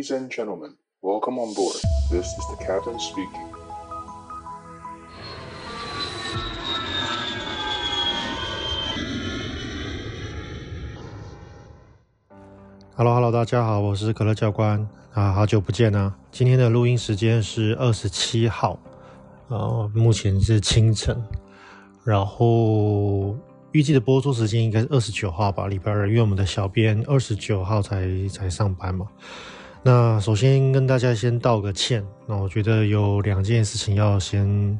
ladies and gentlemen welcome on board. This is the captain speaking. Hello hello 大家好我是可乐教官。啊好久不见啊。今天的录音时间是二十七号呃目前是清晨。然后预计的播出时间应该是二十九号吧礼拜二因为我们的小编二十九号才才上班嘛。那首先跟大家先道个歉，那我觉得有两件事情要先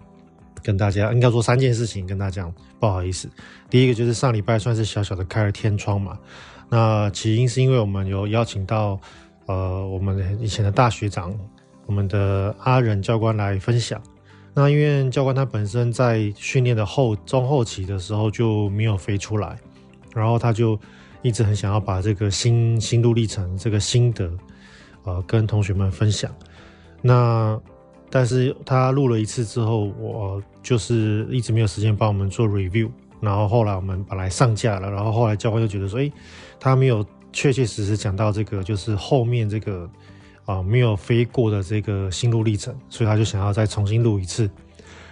跟大家，应该说三件事情跟大家讲，不好意思。第一个就是上礼拜算是小小的开了天窗嘛，那起因是因为我们有邀请到呃我们以前的大学长，我们的阿仁教官来分享。那因为教官他本身在训练的后中后期的时候就没有飞出来，然后他就一直很想要把这个心心路历程这个心得，呃，跟同学们分享。那但是他录了一次之后，我就是一直没有时间帮我们做 review。然后后来我们本来上架了，然后后来教官就觉得说，诶，他没有确确实实讲到这个，就是后面这个。啊，没有飞过的这个心路历程，所以他就想要再重新录一次，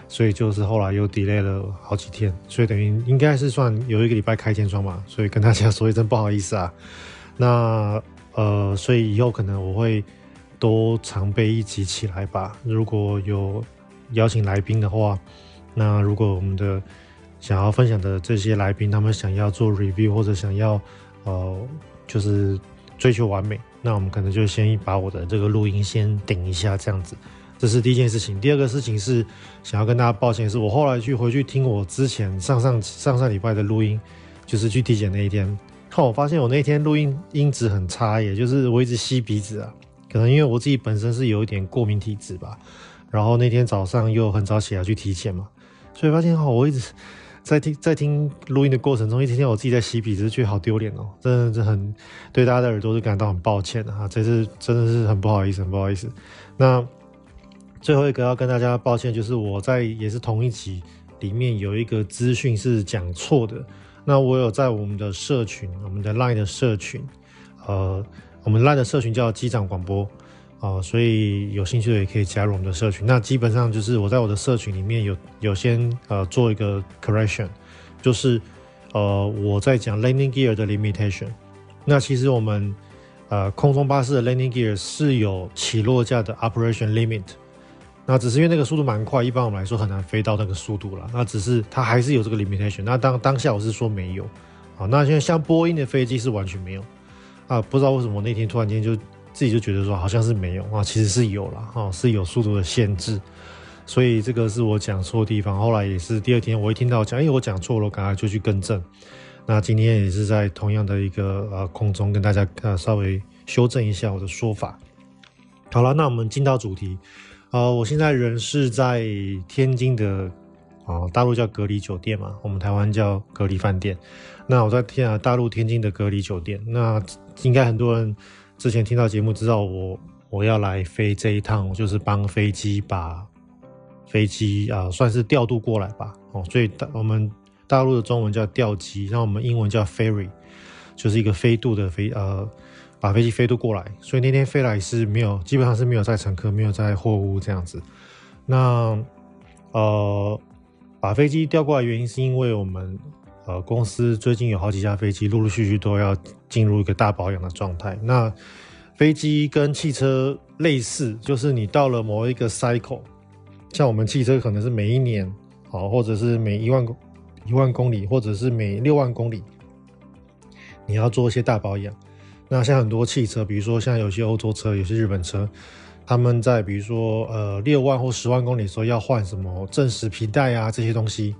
所以就是后来又 delay 了好几天，所以等于应该是算有一个礼拜开天窗嘛，所以跟大家说一声不好意思啊。那呃，所以以后可能我会多常备一集起来吧。如果有邀请来宾的话，那如果我们的想要分享的这些来宾，他们想要做 review 或者想要呃，就是追求完美。那我们可能就先把我的这个录音先顶一下，这样子，这是第一件事情。第二个事情是想要跟大家抱歉是，我后来去回去听我之前上上上上礼拜的录音，就是去体检那一天，后我发现我那天录音音质很差，也就是我一直吸鼻子啊，可能因为我自己本身是有一点过敏体质吧。然后那天早上又很早起来去体检嘛，所以发现哈，我一直。在听在听录音的过程中，一听见我自己在吸鼻子，觉得好丢脸哦！真的是很对大家的耳朵是感到很抱歉的哈，这次真的是很不好意思，很不好意思。那最后一个要跟大家抱歉，就是我在也是同一集里面有一个资讯是讲错的。那我有在我们的社群，我们的 Line 的社群，呃，我们 Line 的社群叫机长广播。啊、呃，所以有兴趣的也可以加入我们的社群。那基本上就是我在我的社群里面有有先呃做一个 correction，就是呃我在讲 landing gear 的 limitation。那其实我们呃空中巴士的 landing gear 是有起落架的 operation limit。那只是因为那个速度蛮快，一般我们来说很难飞到那个速度了。那只是它还是有这个 limitation。那当当下我是说没有啊。那现在像波音的飞机是完全没有啊，不知道为什么那天突然间就。自己就觉得说好像是没有啊，其实是有了哈，是有速度的限制，所以这个是我讲错的地方。后来也是第二天，我一听到讲，哎，我讲错了，我赶快就去更正。那今天也是在同样的一个呃空中跟大家呃稍微修正一下我的说法。好了，那我们进到主题。呃，我现在人是在天津的啊、大陆叫隔离酒店嘛，我们台湾叫隔离饭店。那我在天啊，大陆天津的隔离酒店，那应该很多人。之前听到节目知道我我要来飞这一趟，就是帮飞机把飞机啊、算是调度过来吧。哦，所以大我们大陆的中文叫调机，然后我们英文叫 ferry，就是一个飞渡的飞呃把飞机飞渡过来。所以那天飞来是没有，基本上是没有载乘客，没有载货物这样子。那呃把飞机调过来原因是因为我们。呃，公司最近有好几架飞机陆陆续续都要进入一个大保养的状态。那飞机跟汽车类似，就是你到了某一个 cycle，像我们汽车可能是每一年，好，或者是每一万公一万公里，或者是每六万公里，你要做一些大保养。那像很多汽车，比如说像有些欧洲车，有些日本车，他们在比如说呃六万或十万公里时候要换什么正时皮带啊这些东西。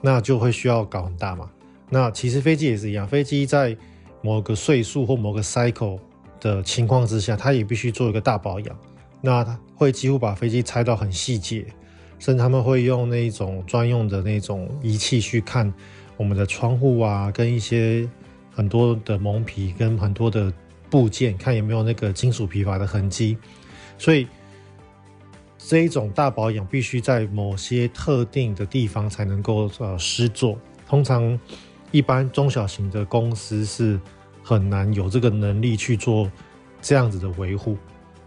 那就会需要搞很大嘛。那其实飞机也是一样，飞机在某个岁数或某个 cycle 的情况之下，它也必须做一个大保养。那它会几乎把飞机拆到很细节，甚至他们会用那种专用的那种仪器去看我们的窗户啊，跟一些很多的蒙皮跟很多的部件，看有没有那个金属疲乏的痕迹。所以。这一种大保养必须在某些特定的地方才能够呃施作，通常一般中小型的公司是很难有这个能力去做这样子的维护。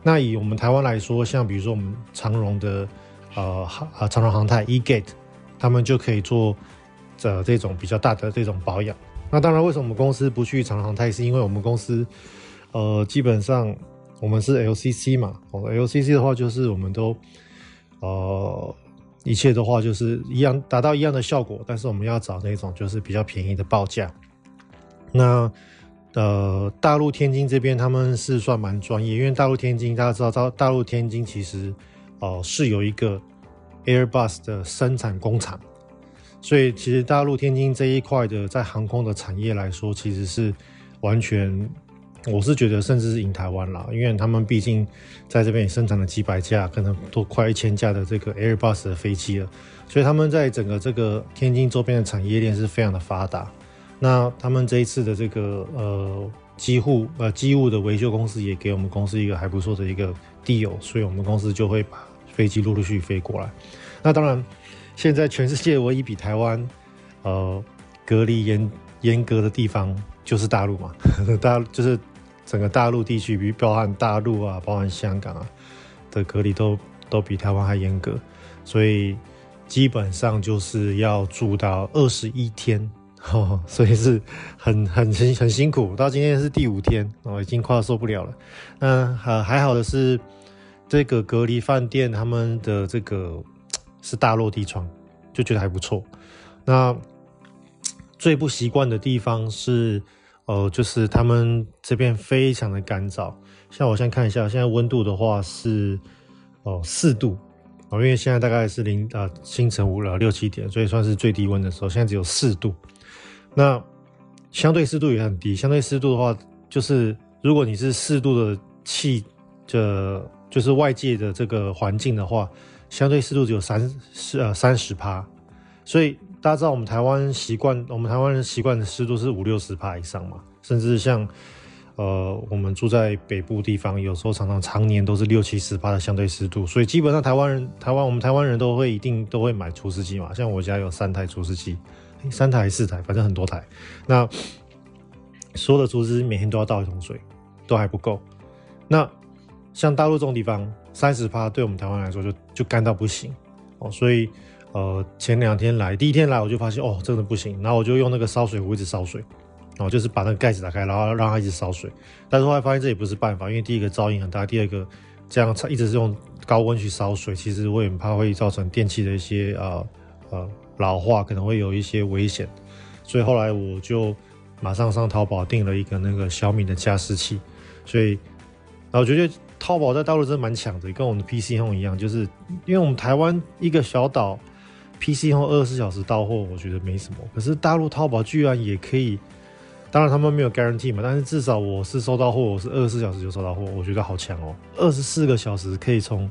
那以我们台湾来说，像比如说我们长荣的呃航啊长荣航太 E-Gate，他们就可以做这这种比较大的这种保养。那当然，为什么我们公司不去长航泰？是因为我们公司呃基本上我们是 LCC 嘛，哦，LCC 的话就是我们都呃一切的话就是一样达到一样的效果，但是我们要找那种就是比较便宜的报价。那呃，大陆天津这边他们是算蛮专业，因为大陆天津大家知道，大大陆天津其实、呃、是有一个 Airbus 的生产工厂，所以其实大陆天津这一块的在航空的产业来说，其实是完全，我是觉得甚至是赢台湾啦，因为他们毕竟在这边也生产了几百架，可能都快一千架的这个 Airbus 的飞机了，所以他们在整个这个天津周边的产业链是非常的发达。那他们这一次的这个呃机户呃机务的维修公司也给我们公司一个还不错的一个 deal，所以我们公司就会把飞机陆陆续续飞过来。那当然，现在全世界唯一比台湾呃隔离严严格的地方就是大陆嘛，大就是整个大陆地区，比包含大陆啊，包含香港啊的隔离都都比台湾还严格，所以基本上就是要住到二十一天。哦，所以是很很很很辛苦，到今天是第五天哦，已经快要受不了了。那还还好的是，这个隔离饭店他们的这个是大落地窗，就觉得还不错。那最不习惯的地方是，呃，就是他们这边非常的干燥。像我先看一下，现在温度的话是哦四度哦，因为现在大概是零啊清晨五了六七点，所以算是最低温的时候，现在只有四度。那相对湿度也很低，相对湿度的话，就是如果你是四度的气，这就是外界的这个环境的话，相对湿度只有三十呃三十趴，所以大家知道我们台湾习惯，我们台湾人习惯的湿度是五六十趴以上嘛，甚至像呃我们住在北部地方，有时候常常常年都是六七十趴的相对湿度，所以基本上台湾人台湾我们台湾人都会一定都会买除湿机嘛，像我家有三台除湿机。三台四台，反正很多台。那所有的除湿机每天都要倒一桶水，都还不够。那像大陆这种地方，三十趴对我们台湾来说就就干到不行哦。所以呃，前两天来，第一天来我就发现哦，真的不行。然后我就用那个烧水壶一直烧水，哦，就是把那个盖子打开，然后让它一直烧水。但是后来发现这也不是办法，因为第一个噪音很大，第二个这样一直是用高温去烧水，其实我也很怕会造成电器的一些呃呃。老化可能会有一些危险，所以后来我就马上上淘宝订了一个那个小米的加湿器。所以，啊，我觉得淘宝在大陆真的蛮强的，跟我们的 PC Home 一样，就是因为我们台湾一个小岛，PC Home 二十四小时到货，我觉得没什么。可是大陆淘宝居然也可以，当然他们没有 guarantee 嘛，但是至少我是收到货，我是二十四小时就收到货，我觉得好强哦，二十四个小时可以从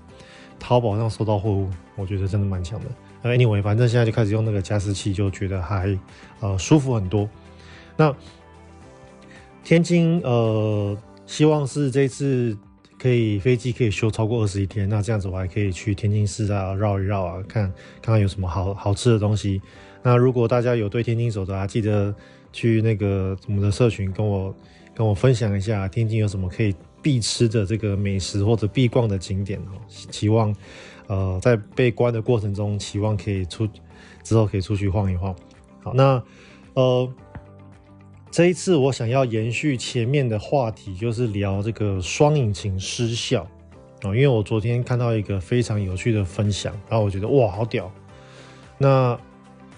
淘宝上收到货物，我觉得真的蛮强的。Anyway，反正现在就开始用那个加湿器，就觉得还呃舒服很多。那天津呃，希望是这次可以飞机可以休超过二十一天，那这样子我还可以去天津市啊绕一绕啊，看看看有什么好好吃的东西。那如果大家有对天津熟的啊，记得去那个我们的社群跟我跟我分享一下天津有什么可以必吃的这个美食或者必逛的景点哦。希望。呃，在被关的过程中，期望可以出之后可以出去晃一晃。好，那呃，这一次我想要延续前面的话题，就是聊这个双引擎失效啊，因为我昨天看到一个非常有趣的分享，然后我觉得哇，好屌。那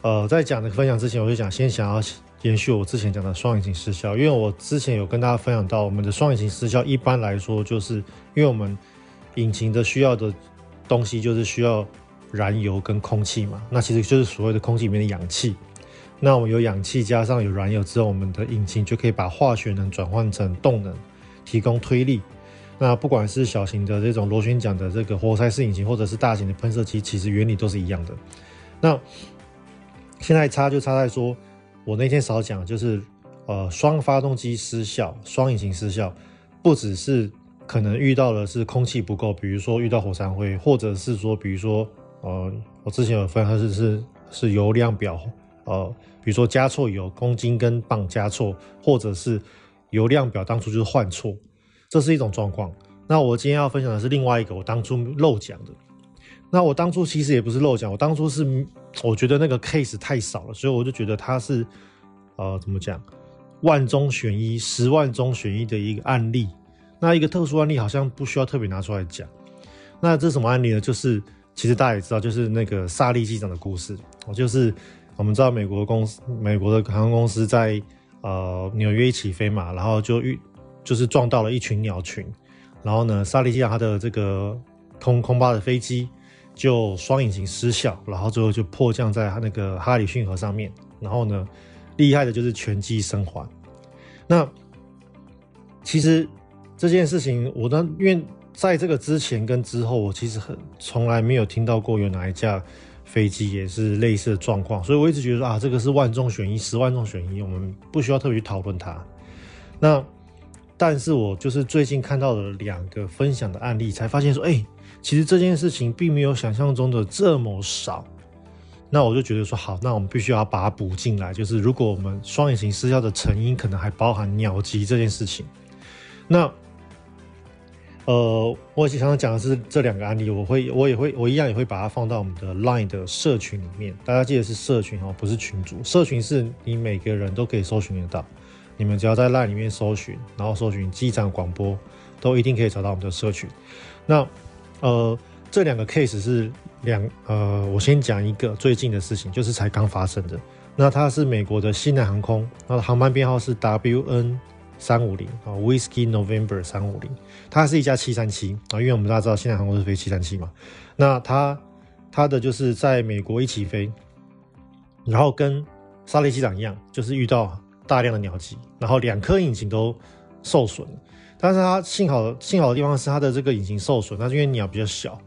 呃，在讲的分享之前，我就想先想要延续我之前讲的双引擎失效，因为我之前有跟大家分享到，我们的双引擎失效一般来说，就是因为我们引擎的需要的。东西就是需要燃油跟空气嘛，那其实就是所谓的空气里面的氧气。那我们有氧气加上有燃油之后，我们的引擎就可以把化学能转换成动能，提供推力。那不管是小型的这种螺旋桨的这个活塞式引擎，或者是大型的喷射机，其实原理都是一样的。那现在差就差在说，我那天少讲，就是呃双发动机失效，双引擎失效，不只是。可能遇到的是空气不够，比如说遇到火山灰，或者是说，比如说，呃，我之前有分它是是是油量表，呃，比如说加错油，公斤跟磅加错，或者是油量表当初就是换错，这是一种状况。那我今天要分享的是另外一个我当初漏讲的。那我当初其实也不是漏讲，我当初是我觉得那个 case 太少了，所以我就觉得它是呃怎么讲，万中选一、十万中选一的一个案例。那一个特殊案例好像不需要特别拿出来讲。那这是什么案例呢？就是其实大家也知道，就是那个萨利机长的故事。我就是我们知道美国公司，美国的航空公司在呃纽约一起飞嘛，然后就遇就是撞到了一群鸟群。然后呢，萨利机长他的这个空空巴的飞机就双引擎失效，然后最后就迫降在他那个哈里逊河上面。然后呢，厉害的就是全机生还。那其实这件事情，我呢因为在这个之前跟之后，我其实很从来没有听到过有哪一架飞机也是类似的状况，所以我一直觉得啊，这个是万中选一，十万中选一，我们不需要特别去讨论它。那。但是我就是最近看到了两个分享的案例，才发现说，哎，其实这件事情并没有想象中的这么少。那我就觉得说，好，那我们必须要把它补进来。就是如果我们双眼型失效的成因可能还包含鸟击这件事情，那，呃，我想要讲的是这两个案例，我会，我也会，我一样也会把它放到我们的 Line 的社群里面。大家记得是社群哦，不是群组。社群是你每个人都可以搜寻得到。你们只要在 LINE 里面搜寻，然后搜寻机长广播，都一定可以找到我们的社群。那呃，这两个 case 是两呃，我先讲一个最近的事情，就是才刚发生的。那它是美国的西南航空，它的航班编号是 WN 三五零啊，Whiskey November 三五零。它是一架七三七啊，因为我们大家知道现在航空是飞七三七嘛。那它它的就是在美国一起飞，然后跟萨利机长一样，就是遇到。大量的鸟击，然后两颗引擎都受损，但是它幸好幸好的地方是它的这个引擎受损，那是因为鸟比较小，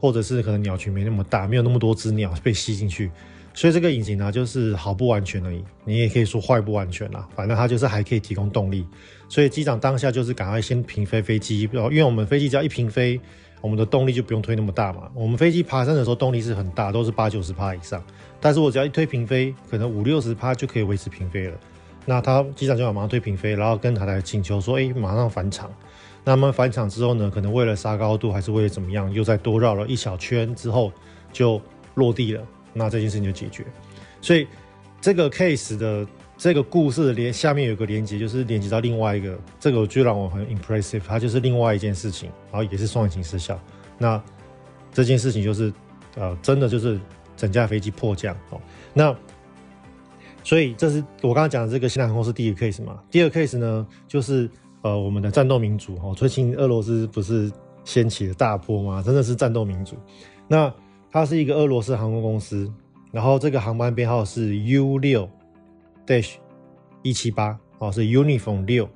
或者是可能鸟群没那么大，没有那么多只鸟被吸进去，所以这个引擎呢就是好不完全而已，你也可以说坏不完全啦，反正它就是还可以提供动力，所以机长当下就是赶快先平飞飞机，因为我们飞机只要一平飞，我们的动力就不用推那么大嘛，我们飞机爬升的时候动力是很大，都是八九十趴以上，但是我只要一推平飞，可能五六十趴就可以维持平飞了。那他机长就马上推平飞，然后跟塔台请求说：“哎，马上返场。”那么返场之后呢，可能为了杀高度，还是为了怎么样，又再多绕了一小圈之后就落地了。那这件事情就解决。所以这个 case 的这个故事连下面有个连接，就是连接到另外一个，这个我就让我很 impressive，它就是另外一件事情，然后也是双引擎失效。那这件事情就是呃，真的就是整架飞机迫降哦。那所以这是我刚刚讲的这个西南航空是第一个 case 嘛？第二个 case 呢，就是呃我们的战斗民族哦，最近俄罗斯不是掀起了大波吗？真的是战斗民族。那它是一个俄罗斯航空公司，然后这个航班编号是 U 六 dash 一七八哦，是 Uniform 六，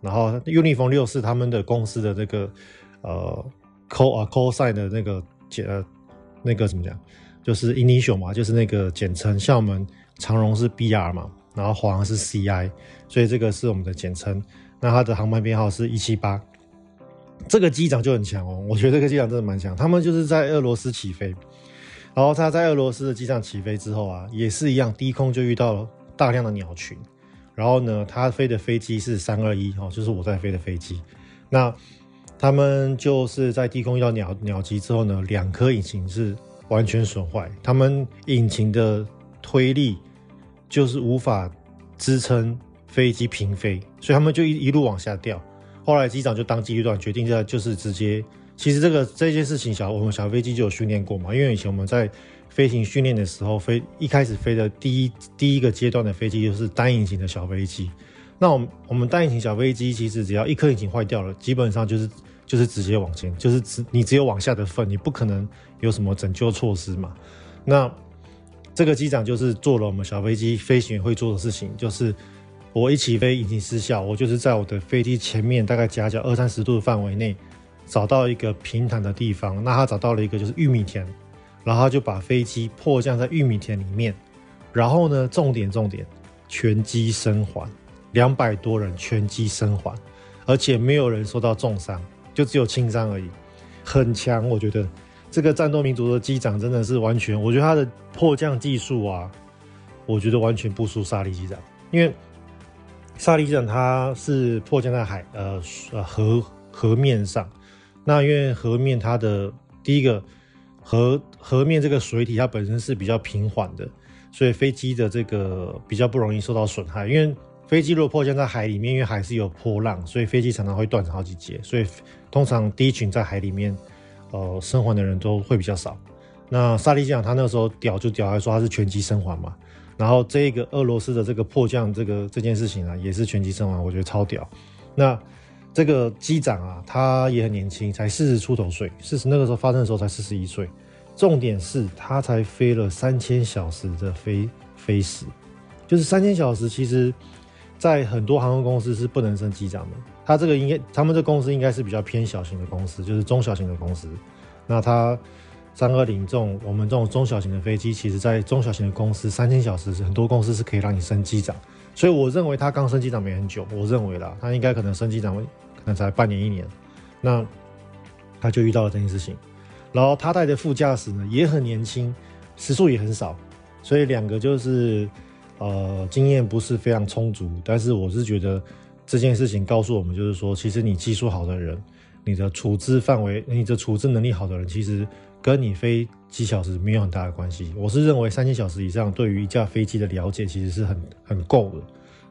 然后 Uniform 六是他们的公司的这个呃 call 啊 call sign 的那个简呃那个怎么讲，就是 initial 嘛，就是那个简称，像我们。长荣是 BR 嘛，然后华航是 CI，所以这个是我们的简称。那它的航班编号是一七八，这个机长就很强哦，我觉得这个机长真的蛮强。他们就是在俄罗斯起飞，然后他在俄罗斯的机场起飞之后啊，也是一样，低空就遇到了大量的鸟群。然后呢，他飞的飞机是三二一哦，就是我在飞的飞机。那他们就是在低空遇到鸟鸟击之后呢，两颗引擎是完全损坏，他们引擎的推力。就是无法支撑飞机平飞，所以他们就一一路往下掉。后来机长就当机立断，决定在就是直接。其实这个这件事情小，小我们小飞机就有训练过嘛。因为以前我们在飞行训练的时候，飞一开始飞的第一第一个阶段的飞机就是单引擎的小飞机。那我们我们单引擎小飞机其实只要一颗引擎坏掉了，基本上就是就是直接往前，就是只你只有往下的份，你不可能有什么拯救措施嘛。那这个机长就是做了我们小飞机飞行员会做的事情，就是我一起飞引擎失效，我就是在我的飞机前面大概夹角二三十度的范围内找到一个平坦的地方。那他找到了一个就是玉米田，然后他就把飞机迫降在玉米田里面。然后呢，重点重点，全机生还，两百多人全机生还，而且没有人受到重伤，就只有轻伤而已，很强，我觉得。这个战斗民族的机长真的是完全，我觉得他的迫降技术啊，我觉得完全不输萨利机长，因为萨利机长他是迫降在海呃呃河河面上，那因为河面它的第一个河河面这个水体它本身是比较平缓的，所以飞机的这个比较不容易受到损害。因为飞机如果迫降在海里面，因为海是有波浪，所以飞机常常会断成好几节。所以通常第一群在海里面呃生还的人都会比较少。那萨利机长他那时候屌就屌，还说他是全机生还嘛。然后这个俄罗斯的这个迫降这个这件事情啊，也是全机生还，我觉得超屌。那这个机长啊，他也很年轻，才四十出头岁，四十那个时候发生的时候才四十一岁。重点是他才飞了三千小时的飞飞时，就是三千小时，其实，在很多航空公司是不能升机长的。他这个应该，他们这公司应该是比较偏小型的公司，就是中小型的公司。那他。三二零这种我们这种中小型的飞机，其实在中小型的公司，三千小时很多公司是可以让你升机长，所以我认为他刚升机长没很久，我认为啦，他应该可能升机长那才半年一年，那他就遇到了这件事情，然后他带的副驾驶呢也很年轻，时数也很少，所以两个就是呃经验不是非常充足，但是我是觉得这件事情告诉我们，就是说其实你技术好的人，你的处置范围，你的处置能力好的人，其实。跟你飞几小时没有很大的关系。我是认为三千小时以上对于一架飞机的了解其实是很很够的。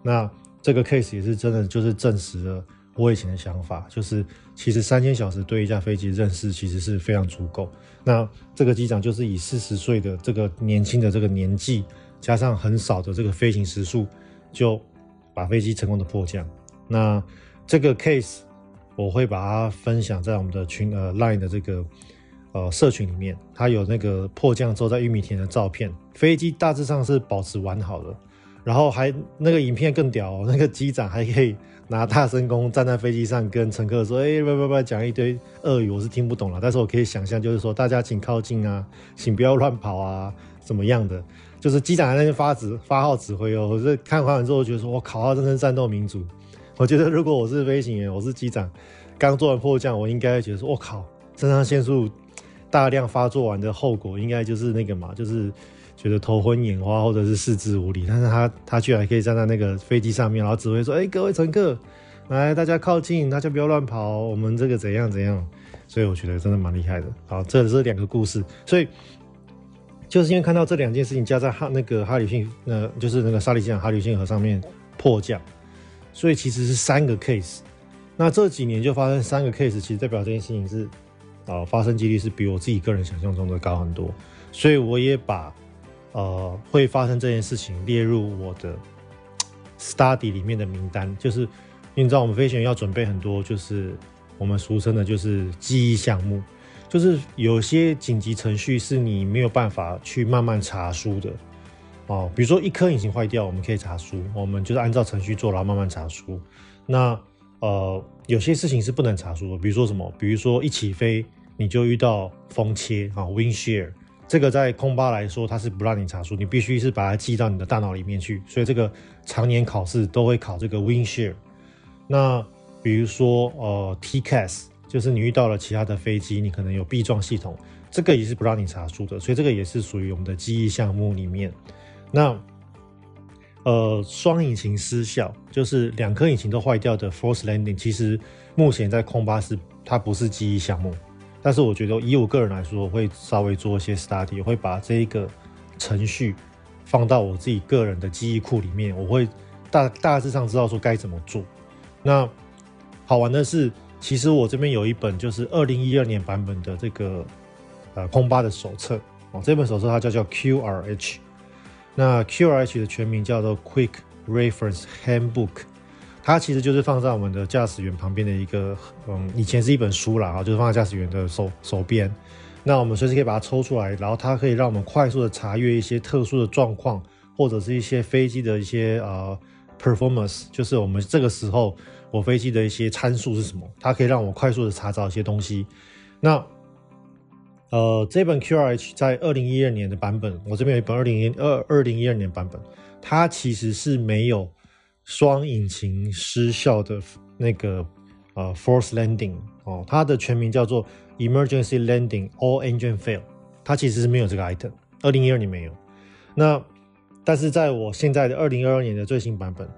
那这个 case 也是真的就是证实了我以前的想法，就是其实三千小时对一架飞机认识其实是非常足够。那这个机长就是以四十岁的这个年轻的这个年纪，加上很少的这个飞行时数，就把飞机成功的迫降。那这个 case 我会把它分享在我们的群呃 Line 的这个。呃，社群里面，它有那个迫降之后在玉米田的照片，飞机大致上是保持完好的，然后还那个影片更屌哦，那个机长还可以拿大声公站在飞机上跟乘客说，哎，不不不，讲一堆俄语，我是听不懂了，但是我可以想象，就是说大家请靠近啊，请不要乱跑啊，怎么样的，就是机长在那边发指发号指挥哦，我是看完之后觉得说，我靠，真是战斗民族。我觉得如果我是飞行员，我是机长，刚做完迫降，我应该觉得说，我靠，肾上腺素。大量发作完的后果，应该就是那个嘛，就是觉得头昏眼花或者是四肢无力。但是他他居然可以站在那个飞机上面，然后指挥说：“哎、各位乘客，来，大家靠近，大家不要乱跑，我们这个怎样怎样。”所以我觉得真的蛮厉害的。好，这是两个故事，所以就是因为看到这两件事情加在哈那个哈里逊，那就是那个萨利机场哈里逊河上面迫降，所以其实是三个 case。那这几年就发生三个 case，其实代表这件事情是。啊，发生几率是比我自己个人想象中的高很多，所以我也把呃会发生这件事情列入我的 study 里面的名单。就是你知道，我们飞行员要准备很多，就是我们俗称的，就是记忆项目。就是有些紧急程序是你没有办法去慢慢查书的哦。比如说一颗引擎坏掉，我们可以查书，我们就是按照程序做，然后慢慢查书。那呃，有些事情是不能查书的，比如说什么？比如说一起飞你就遇到风切啊，wind shear，这个在空巴来说它是不让你查书，你必须是把它记到你的大脑里面去。所以这个常年考试都会考这个 wind shear。那比如说呃，TCAS，就是你遇到了其他的飞机，你可能有避撞系统，这个也是不让你查书的。所以这个也是属于我们的记忆项目里面。那呃，双引擎失效，就是两颗引擎都坏掉的 force landing，其实目前在空巴是它不是记忆项目，但是我觉得以我个人来说，我会稍微做一些 study，我会把这一个程序放到我自己个人的记忆库里面，我会大大致上知道说该怎么做。那好玩的是，其实我这边有一本就是二零一二年版本的这个呃空巴的手册哦，这本手册它叫叫 QRH。那 QRH 的全名叫做 Quick Reference Handbook，它其实就是放在我们的驾驶员旁边的一个，嗯，以前是一本书啦，啊，就是放在驾驶员的手手边。那我们随时可以把它抽出来，然后它可以让我们快速的查阅一些特殊的状况，或者是一些飞机的一些呃 performance，就是我们这个时候我飞机的一些参数是什么，它可以让我快速的查找一些东西。那呃，这本 QRH 在二零一二年的版本，我这边有一本二零一二二零一二年版本，它其实是没有双引擎失效的那个呃 force landing 哦，它的全名叫做 Emergency Landing All Engine Fail，它其实是没有这个 item，二零一二年没有。那但是在我现在的二零二二年的最新版本，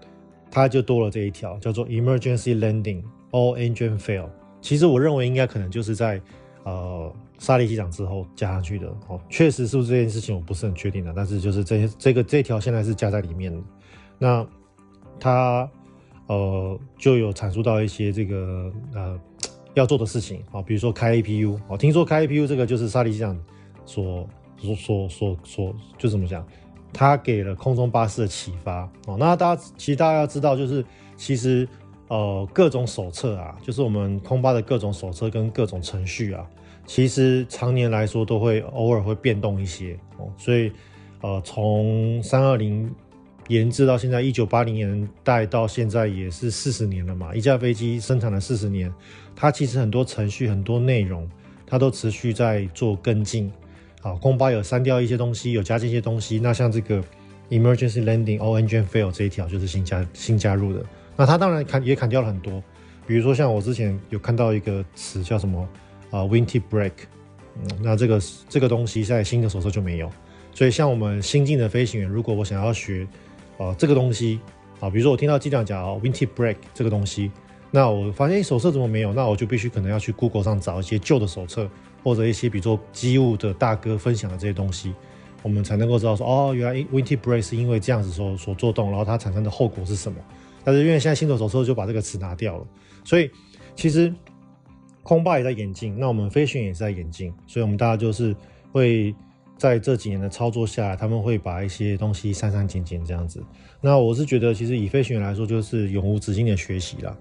它就多了这一条，叫做 Emergency Landing All Engine Fail。其实我认为应该可能就是在呃沙利机长之后加上去的哦，确实是不是这件事情我不是很确定的，但是就是这些这个这条现在是加在里面的。那他呃就有阐述到一些这个呃要做的事情啊，比如说开 APU 哦，听说开 APU 这个就是沙利机长所所所所所就怎么讲，他给了空中巴士的启发哦。那大家其实大家要知道，就是其实呃各种手册啊，就是我们空巴的各种手册跟各种程序啊，其实常年来说都会偶尔会变动一些哦。所以呃从三二零。研制到现在，一九八零年代到现在也是四十年了嘛。一架飞机生产了四十年，它其实很多程序、很多内容，它都持续在做跟进。好，空巴有删掉一些东西，有加进一些东西。那像这个 emergency landing all engine fail 这一条就是新加新加入的。那它当然砍也砍掉了很多，比如说像我之前有看到一个词叫什么啊、呃、wingtip break，嗯，那这个这个东西在新的手册就没有。所以像我们新进的飞行员，如果我想要学啊，这个东西啊，比如说我听到机长讲哦 winter break 这个东西，那我发现手册怎么没有？那我就必须可能要去 Google 上找一些旧的手册，或者一些比如说机务的大哥分享的这些东西，我们才能够知道说哦，原来 winter break 是因为这样子所所作动，然后它产生的后果是什么。但是因为现在新手手册就把这个词拿掉了，所以其实空霸也在演进，那我们飞行也是在演进，所以我们大家就是会。在这几年的操作下来，他们会把一些东西删删减减这样子。那我是觉得，其实以飞行员来说，就是永无止境的学习啦。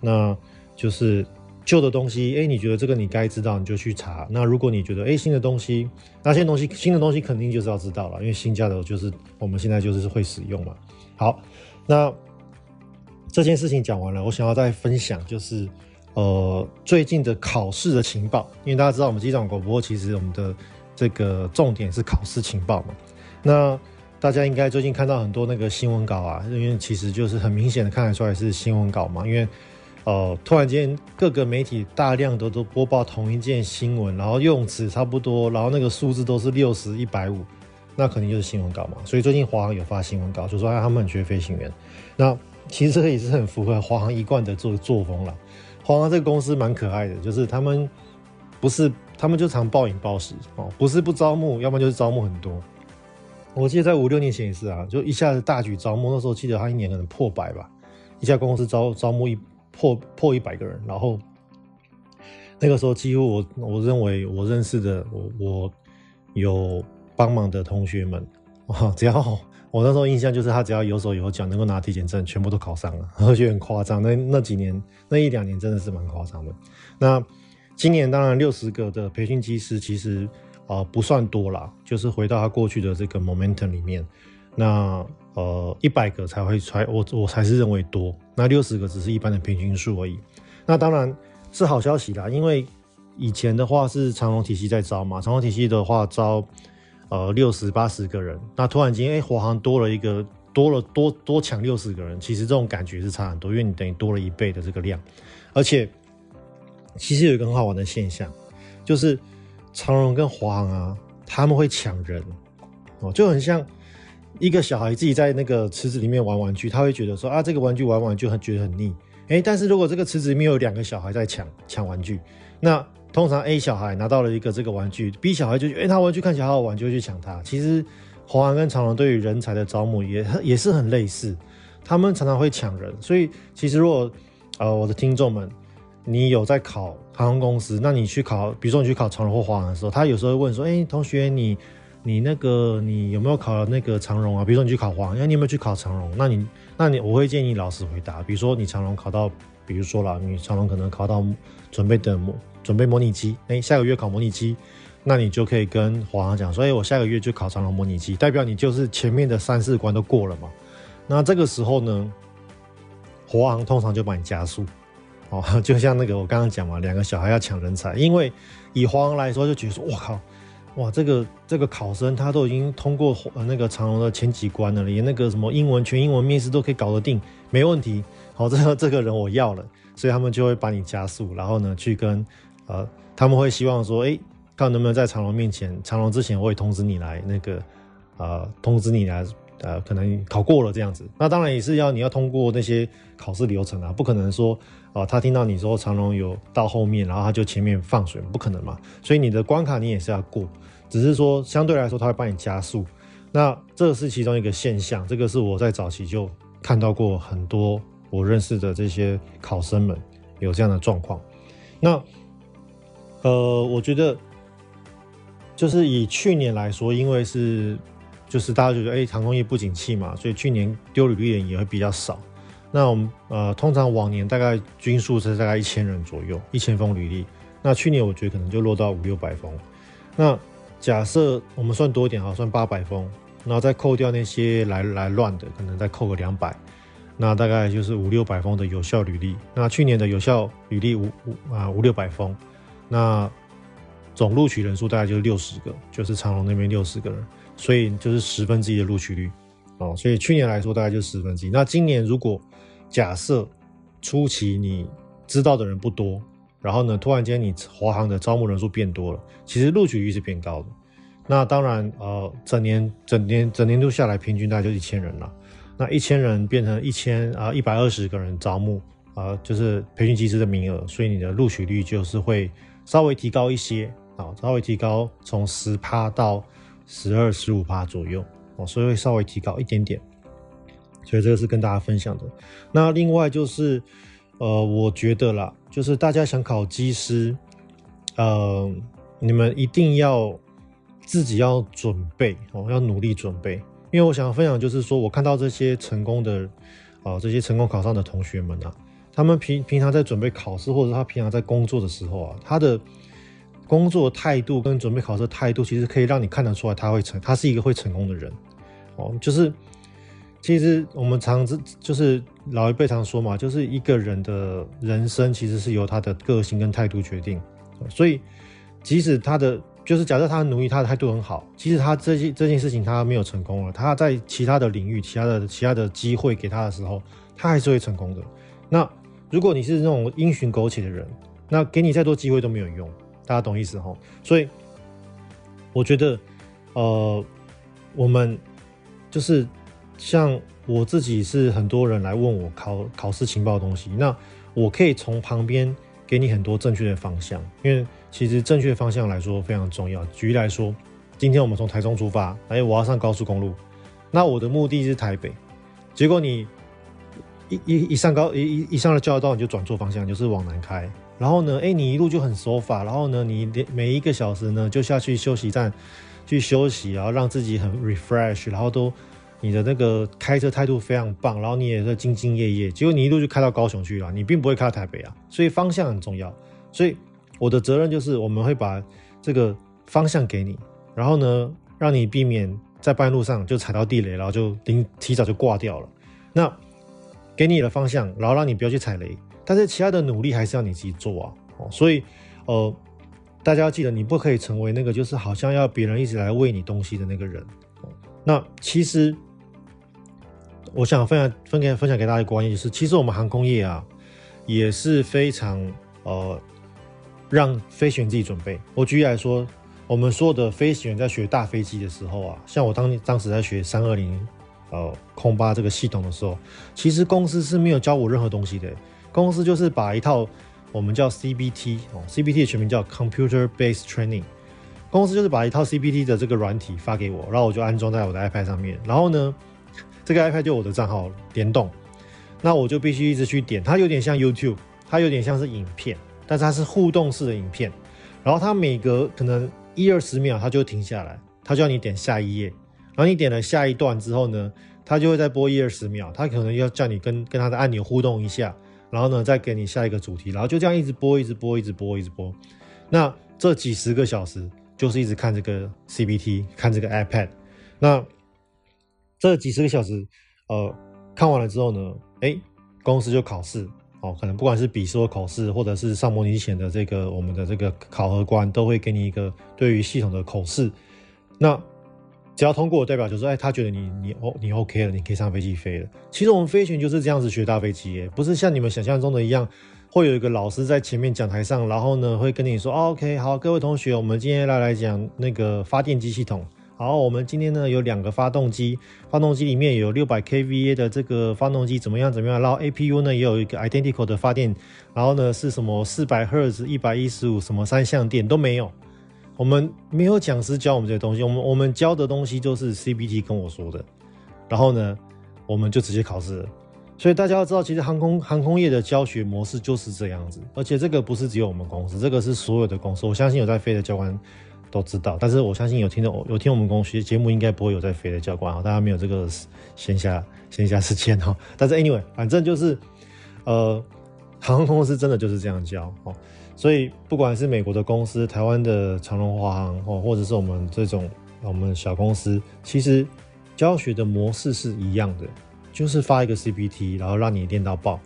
那就是旧的东西，哎，你觉得这个你该知道，你就去查。那如果你觉得，哎，新的东西，那些东西，新的东西肯定就是要知道了，因为新加的就是我们现在就是会使用嘛。好，那这件事情讲完了，我想要再分享就是，呃，最近的考试的情报，因为大家知道我们机长广播其实我们的。这个重点是考试情报嘛？那大家应该最近看到很多那个新闻稿啊，因为其实就是很明显的看得出来是新闻稿嘛。因为呃，突然间各个媒体大量的都播报同一件新闻，然后用词差不多，然后那个数字都是六十一百五，那肯定就是新闻稿嘛。所以最近华航有发新闻稿，就说他们很缺飞行员。那其实这个也是很符合华航一贯的作作风了。华航这个公司蛮可爱的，就是他们不是。他们就常暴饮暴食哦，不是不招募，要不然就是招募很多。我记得在五六年前也是啊，就一下子大举招募，那时候记得他一年可能破百吧，一家公司招招募一破破一百个人，然后那个时候几乎我我认为我认识的我我有帮忙的同学们啊，只要我那时候印象就是他只要有手有脚能够拿体检证，全部都考上了，而且很夸张。那那几年那一两年真的是蛮夸张的。那今年当然六十个的培训机师其实啊、呃、不算多啦，就是回到他过去的这个 momentum 里面，那呃一百个才会才我我才是认为多，那六十个只是一般的平均数而已。那当然是好消息啦，因为以前的话是长隆体系在招嘛，长隆体系的话招呃六十八十个人，那突然间哎华航多了一个多了多多抢六十个人，其实这种感觉是差很多，因为你等于多了一倍的这个量，而且。其实有一个很好玩的现象，就是长荣跟华航啊，他们会抢人哦，就很像一个小孩自己在那个池子里面玩玩具，他会觉得说啊，这个玩具玩玩就很觉得很腻。诶，但是如果这个池子里面有两个小孩在抢抢玩具，那通常 A 小孩拿到了一个这个玩具，B 小孩就觉得诶，他玩具看起来好好玩，就会去抢它。其实华航跟长荣对于人才的招募也也是很类似，他们常常会抢人。所以其实如果呃我的听众们。你有在考航空公司，那你去考，比如说你去考长荣或华航的时候，他有时候会问说：“哎、同学，你你那个你有没有考那个长荣啊？比如说你去考华航，那你有没有去考长荣？那你那你我会建议老实回答，比如说你长荣考到，比如说啦，你长荣可能考到准备的模准备模拟机，哎、下个月考模拟机，那你就可以跟华航讲说：哎、我下个月就考长荣模拟机，代表你就是前面的三四关都过了嘛。那这个时候呢，华航通常就帮你加速。哦，就像那个我刚刚讲嘛，两个小孩要抢人才，因为以华航来说，就觉得说，我靠，哇这个这个考生他都已经通过那个长隆的前几关了，连那个什么英文全英文面试都可以搞得定，没问题。好，这个这个人我要了，所以他们就会把你加速，然后呢去跟呃他们会希望说，哎，看能不能在长隆面前，长隆之前我会通知你来那个呃通知你来呃，可能考过了这样子。那当然也是要你要通过那些考试流程啊，不可能说啊、他听到你说长龙有到后面，然后他就前面放水，不可能嘛。所以你的关卡你也是要过，只是说相对来说他会帮你加速。那这是其中一个现象，这个是我在早期就看到过很多我认识的这些考生们有这样的状况。那呃，我觉得。就是以去年来说，因为是就是大家觉得哎，航空业不景气嘛，所以去年丢履历的人也会比较少。那我们呃，通常往年大概均数是大概一千人左右，一千封履历。那去年我觉得可能就落到五六百封。那假设我们算多一点哈，算八百封，然后再扣掉那些来来乱的，可能再扣个两百，那大概就是五六百封的有效履历。那去年的有效履历五五啊五六百封，那。总录取人数大概就是六十个，就是长隆那边六十个人，所以就是十分之一的录取率哦。所以去年来说大概就十分之一。那今年如果假设初期你知道的人不多，然后呢，突然间你华航的招募人数变多了，其实录取率是变高的。那当然，呃，整年整年整年度下来，平均大概就一千人了。那一千人变成一千啊一百二十个人招募啊，就是培训机制的名额，所以你的录取率就是会稍微提高一些。啊，稍微提高，从十趴到十二、十五趴左右哦，所以会稍微提高一点点。所以这个是跟大家分享的。那另外就是，呃，我觉得啦，就是大家想考机师，呃，你们一定要自己要准备哦，要努力准备。因为我想分享就是说，我看到这些成功的，啊、这些成功考上的同学们啊，他们平平常在准备考试，或者他平常在工作的时候啊，他的。工作态度跟准备考试态度，其实可以让你看得出来他会成，他是一个会成功的人，哦，就是其实我们常知就是老一辈常说嘛，就是一个人的人生其实是由他的个性跟态度决定，所以即使他的就是假设他努力，他的态度很好，即使他这件这件事情他没有成功了，他在其他的领域、其他的其他的机会给他的时候，他还是会成功的。那如果你是那种因循苟且的人，那给你再多机会都没有用。大家懂意思哈，所以我觉得，呃，我们就是像我自己是很多人来问我考考试情报的东西，那我可以从旁边给你很多正确的方向，因为其实正确方向来说非常重要。举例来说，今天我们从台中出发，哎，我要上高速公路，那我的目的是台北，结果你一一一上高一一上了交流道，你就转错方向，就是往南开。然后呢，哎，你一路就很守法。然后呢，你每一个小时呢，就下去休息站去休息，然后让自己很 refresh。然后都你的那个开车态度非常棒，然后你也是兢兢业业。结果你一路就开到高雄去了，你并不会开到台北啊。所以方向很重要。所以我的责任就是，我们会把这个方向给你，然后呢，让你避免在半路上就踩到地雷，然后就临提早就挂掉了。那给你的方向，然后让你不要去踩雷。但是其他的努力还是要你自己做啊，哦，所以，呃，大家要记得，你不可以成为那个就是好像要别人一直来喂你东西的那个人。那其实，我想分享分给分享给大家的观念就是，其实我们航空业啊，也是非常呃，让飞行员自己准备。我举例来说，我们所有的飞行员在学大飞机的时候啊，像我当当时在学三二零呃空八这个系统的时候，其实公司是没有教我任何东西的。公司就是把一套我们叫 CBT 哦，CBT 的全名叫 Computer Based Training。公司就是把一套 CBT 的这个软体发给我，然后我就安装在我的 iPad 上面。然后呢，这个 iPad 就我的账号联动，那我就必须一直去点。它有点像 YouTube，它有点像是影片，但是它是互动式的影片。然后它每隔可能一二十秒，它就停下来，它就要你点下一页。然后你点了下一段之后呢，它就会再播一二十秒，它可能要叫你跟跟它的按钮互动一下。然后呢，再给你下一个主题，然后就这样一直播，一直播，一直播，一直播。那这几十个小时就是一直看这个 CBT，看这个 iPad。那这几十个小时，呃，看完了之后呢，哎，公司就考试哦，可能不管是笔试或口试，或者是上模拟前的这个我们的这个考核官，都会给你一个对于系统的口试。那只要通过，代表就是说，哎，他觉得你你哦你 OK 了，你可以上飞机飞了。其实我们飞行就是这样子学大飞机耶，不是像你们想象中的一样，会有一个老师在前面讲台上，然后呢会跟你说，哦，OK，好，各位同学，我们今天来来讲那个发电机系统好，我们今天呢有两个发动机，发动机里面有六百 kVA 的这个发动机怎么样怎么样，然后 APU 呢也有一个 identical 的发电，然后呢是什么四百赫兹、一百一十五什么三相电都没有，我们没有讲师教我们这些东西，我们我们教的东西就是 CBT 跟我说的，然后呢我们就直接考试。所以大家要知道，其实航空航空业的教学模式就是这样子，而且这个不是只有我们公司，这个是所有的公司。我相信有在飞的教官都知道，但是我相信有听的有听我们公司节目，应该不会有在飞的教官啊，大家没有这个闲暇闲暇时间哈。但是 anyway，反正就是呃，航空公司真的就是这样教哦。所以不管是美国的公司、台湾的长荣华航哦，或者是我们这种我们小公司，其实教学的模式是一样的。就是发一个 CPT，然后让你练到爆。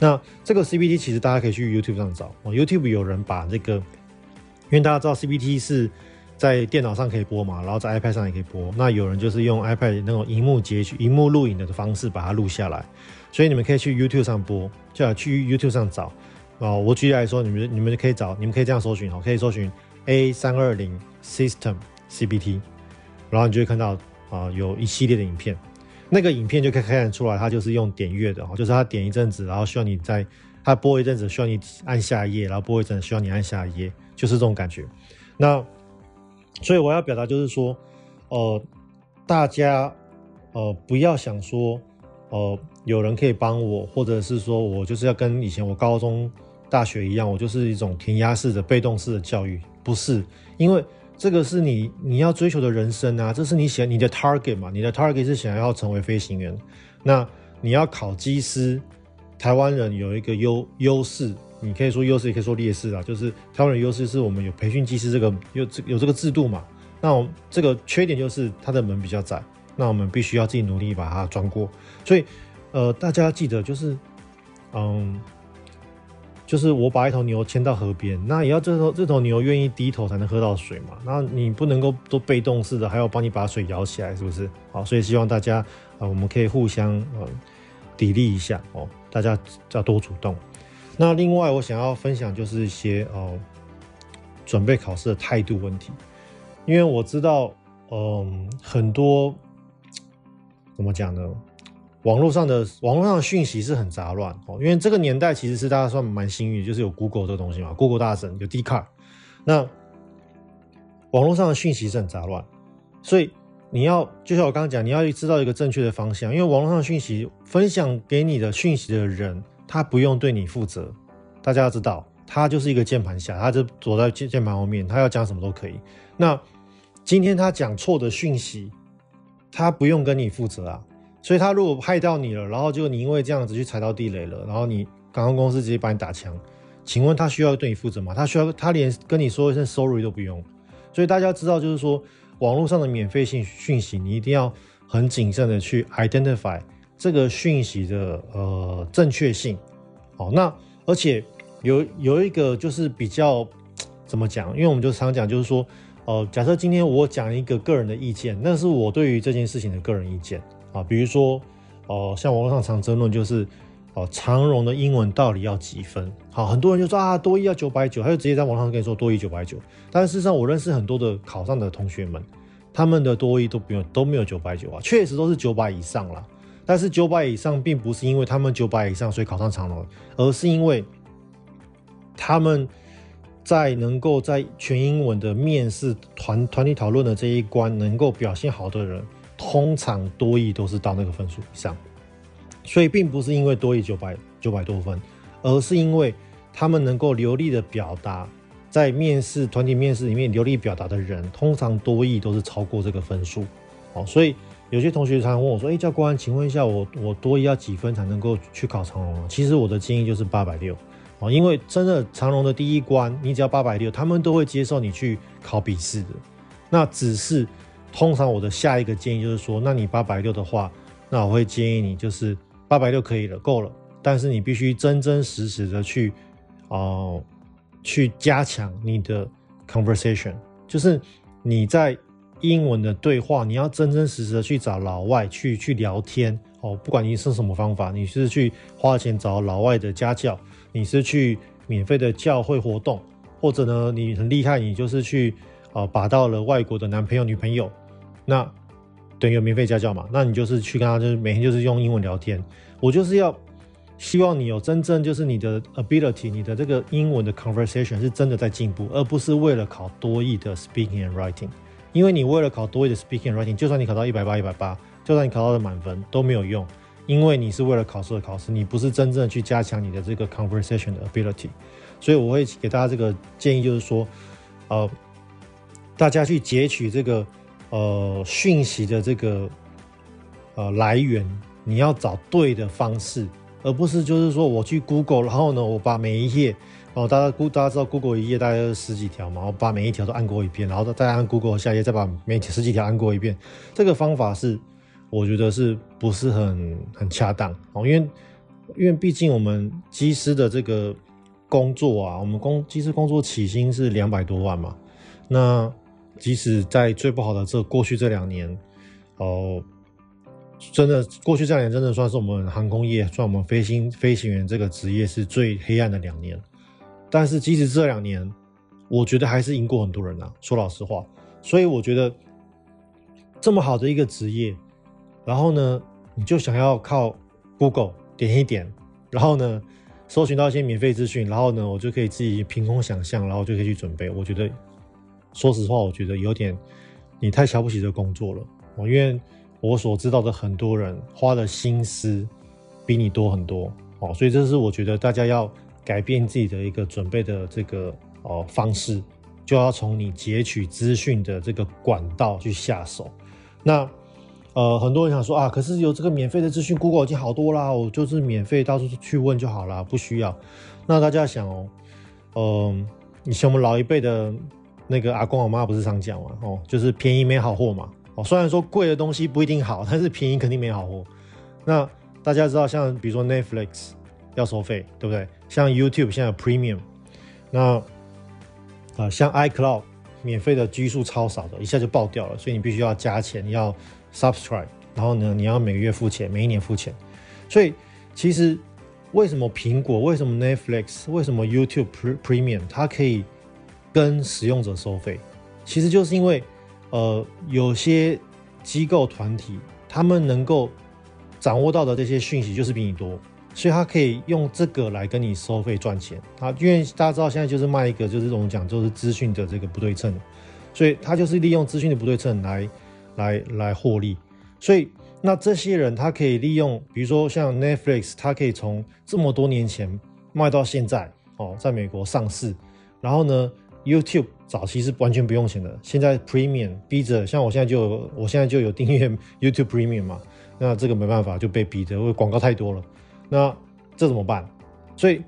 那这个 CPT 其实大家可以去 YouTube 上找哦，YouTube 有人把这个，因为大家知道 CPT 是在电脑上可以播嘛，然后在 iPad 上也可以播。那有人就是用 iPad 那种荧幕截取、荧幕录影的方式把它录下来，所以你们可以去 YouTube 上播，就要去 YouTube 上找。啊，我举例来说，你们你们可以找，你们可以这样搜寻哦，可以搜寻 A 三二零 System CPT，然后你就会看到啊有一系列的影片。那个影片就可以看得出来，它就是用点阅的哦，就是它点一阵子，然后需要你在它播一阵子，需要你按下一页，然后播一阵子，需要你按下一页，就是这种感觉。那所以我要表达就是说，呃，大家呃不要想说，呃，有人可以帮我，或者是说我就是要跟以前我高中、大学一样，我就是一种填鸭式的、被动式的教育，不是，因为。这个是你你要追求的人生啊，这是你想你的 target 嘛？你的 target 是想要成为飞行员，那你要考机师。台湾人有一个优优势，你可以说优势，也可以说劣势啊。就是台湾人优势是我们有培训机师这个有这有这个制度嘛。那我这个缺点就是它的门比较窄，那我们必须要自己努力把它钻过。所以呃，大家记得就是嗯。就是我把一头牛牵到河边，那也要这头这头牛愿意低头才能喝到水嘛。那你不能够都被动式的，还要帮你把水舀起来，是不是？好，所以希望大家啊、我们可以互相呃砥砺一下哦，大家要多主动。那另外我想要分享就是一些哦、呃、准备考试的态度问题，因为我知道嗯、很多怎么讲呢？网络上的网络上的讯息是很杂乱哦，因为这个年代其实是大家算蛮幸运，就是有 Google 这个东西嘛，Google 大神有 d c a r 那网络上的讯息是很杂乱，所以你要就像我刚刚讲，你要知道一个正确的方向，因为网络上的讯息分享给你的讯息的人，他不用对你负责，大家要知道，他就是一个键盘侠，他就躲在键键盘后面，他要讲什么都可以。那今天他讲错的讯息，他不用跟你负责啊。所以他如果害到你了，然后就你因为这样子去踩到地雷了，然后你航空公司直接把你打枪，请问他需要对你负责吗？他需要他连跟你说一声 sorry 都不用。所以大家知道，就是说网络上的免费信讯息，你一定要很谨慎的去 identify 这个讯息的呃正确性。好，那而且有有一个就是比较怎么讲？因为我们就常讲，就是说，呃，假设今天我讲一个个人的意见，那是我对于这件事情的个人意见。啊，比如说，哦、呃，像网络上常争论就是，哦、呃，长荣的英文到底要几分？好，很多人就说啊，多一要九百九，他就直接在网上跟你说多一九百九。但事实上，我认识很多的考上的同学们，他们的多一都不用都没有九百九啊，确实都是九百以上啦。但是九百以上并不是因为他们九百以上所以考上长荣，而是因为他们在能够在全英文的面试团团体讨论的这一关能够表现好的人。通常多益都是到那个分数以上，所以并不是因为多益九百九百多分，而是因为他们能够流利的表达，在面试团体面试里面流利表达的人，通常多益都是超过这个分数。哦，所以有些同学常常问我说：“哎，教官，请问一下我，我多益要几分才能够去考长荣？”其实我的建议就是八百六，哦，因为真的长荣的第一关，你只要八百六，他们都会接受你去考笔试的。那只是。通常我的下一个建议就是说，那你八百六的话，那我会建议你就是八百六可以了，够了。但是你必须真真实实的去，哦、去加强你的 conversation，就是你在英文的对话，你要真真实实的去找老外去去聊天哦。不管你是什么方法，你是去花钱找老外的家教，你是去免费的教会活动，或者呢，你很厉害，你就是去啊、把到了外国的男朋友女朋友。那等于有免费家教嘛，那你就是去跟他，就是每天就是用英文聊天。我就是要希望你有真正就是你的 ability，你的这个英文的 conversation 是真的在进步，而不是为了考多益的 speaking and writing。因为你为了考多益的 speaking and writing，就算你考到一百八、一百八，就算你考到了满分都没有用，因为你是为了考试而考试，你不是真正去加强你的这个 conversation 的 ability。所以我会给大家这个建议，就是说，呃，大家去截取这个呃讯息的这个呃来源，你要找对的方式，而不是就是说我去 Google，然后呢，我把每一页哦，大家大家知道 Google 一页大概是十几条嘛，我把每一条都按过一遍，然后再按 Google 下一页，再把每十几条按过一遍，这个方法是我觉得是不是很很恰当哦？因为因为毕竟我们机师的这个。工作啊，我们工其实工作起薪是两百多万嘛。那即使在最不好的这过去这两年，哦、真的过去这两年真的算是我们航空业，算我们飞行飞行员这个职业是最黑暗的两年。但是即使这两年，我觉得还是赢过很多人啊。说老实话，所以我觉得这么好的一个职业，然后呢，你就想要靠 Google 点一点，然后呢，搜寻到一些免费资讯，然后呢，我就可以自己凭空想象，然后就可以去准备。我觉得，说实话，我觉得有点你太瞧不起这工作了。因为我所知道的很多人花的心思比你多很多哦，所以这是我觉得大家要改变自己的一个准备的这个哦方式，就要从你截取资讯的这个管道去下手。那。呃，很多人想说啊，可是有这个免费的资讯，Google 已经好多啦，我就是免费到处去问就好啦，不需要。那大家想哦，嗯、呃，以前我们老一辈的那个阿公阿妈不是常讲嘛，哦，就是便宜没好货嘛。哦，虽然说贵的东西不一定好，但是便宜肯定没好货。那大家知道，像比如说 Netflix 要收费，对不对？像 YouTube 现在有 Premium，那啊、呃，像 iCloud 免费的 G 数超少的，一下就爆掉了，所以你必须要加钱要。Subscribe，然后呢，你要每个月付钱，每一年付钱。所以其实为什么苹果、为什么 Netflix、为什么 YouTube Premium 它可以跟使用者收费？其实就是因为呃有些机构团体他们能够掌握到的这些讯息就是比你多，所以他可以用这个来跟你收费赚钱啊。因为大家知道现在就是卖一个就是我们讲就是资讯的这个不对称，所以他就是利用资讯的不对称来。来来获利，所以那这些人他可以利用，比如说像 Netflix，他可以从这么多年前卖到现在哦，在美国上市。然后呢，YouTube 早期是完全不用钱的，现在 Premium 逼着，像我现在就，我现在就有订阅 YouTube Premium 嘛，那这个没办法就被逼着，因为广告太多了。那这怎么办？所以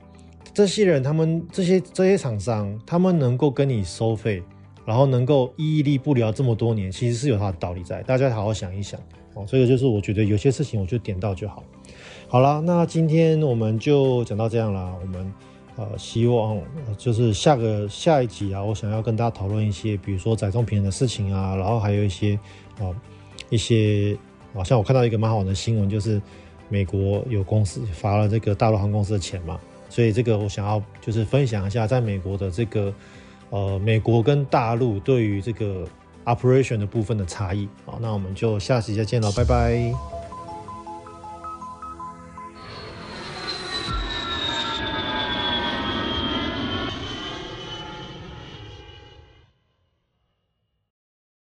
这些人他们这些这些厂商，他们能够跟你收费。然后能够屹立不了这么多年，其实是有它的道理在，大家好好想一想哦。这个就是我觉得有些事情，我就点到就好。好了，那今天我们就讲到这样啦。我们呃希望就是下个下一集啊，我想要跟大家讨论一些，比如说载重平衡的事情啊，然后还有一些啊一些，好像我看到一个蛮好的新闻，就是美国有公司罚了这个大陆航空公司的钱嘛，所以这个我想要就是分享一下，在美国的这个。呃，美国跟大陆对于这个 operation 的部分的差异，好，那我们就下期再见了，拜拜。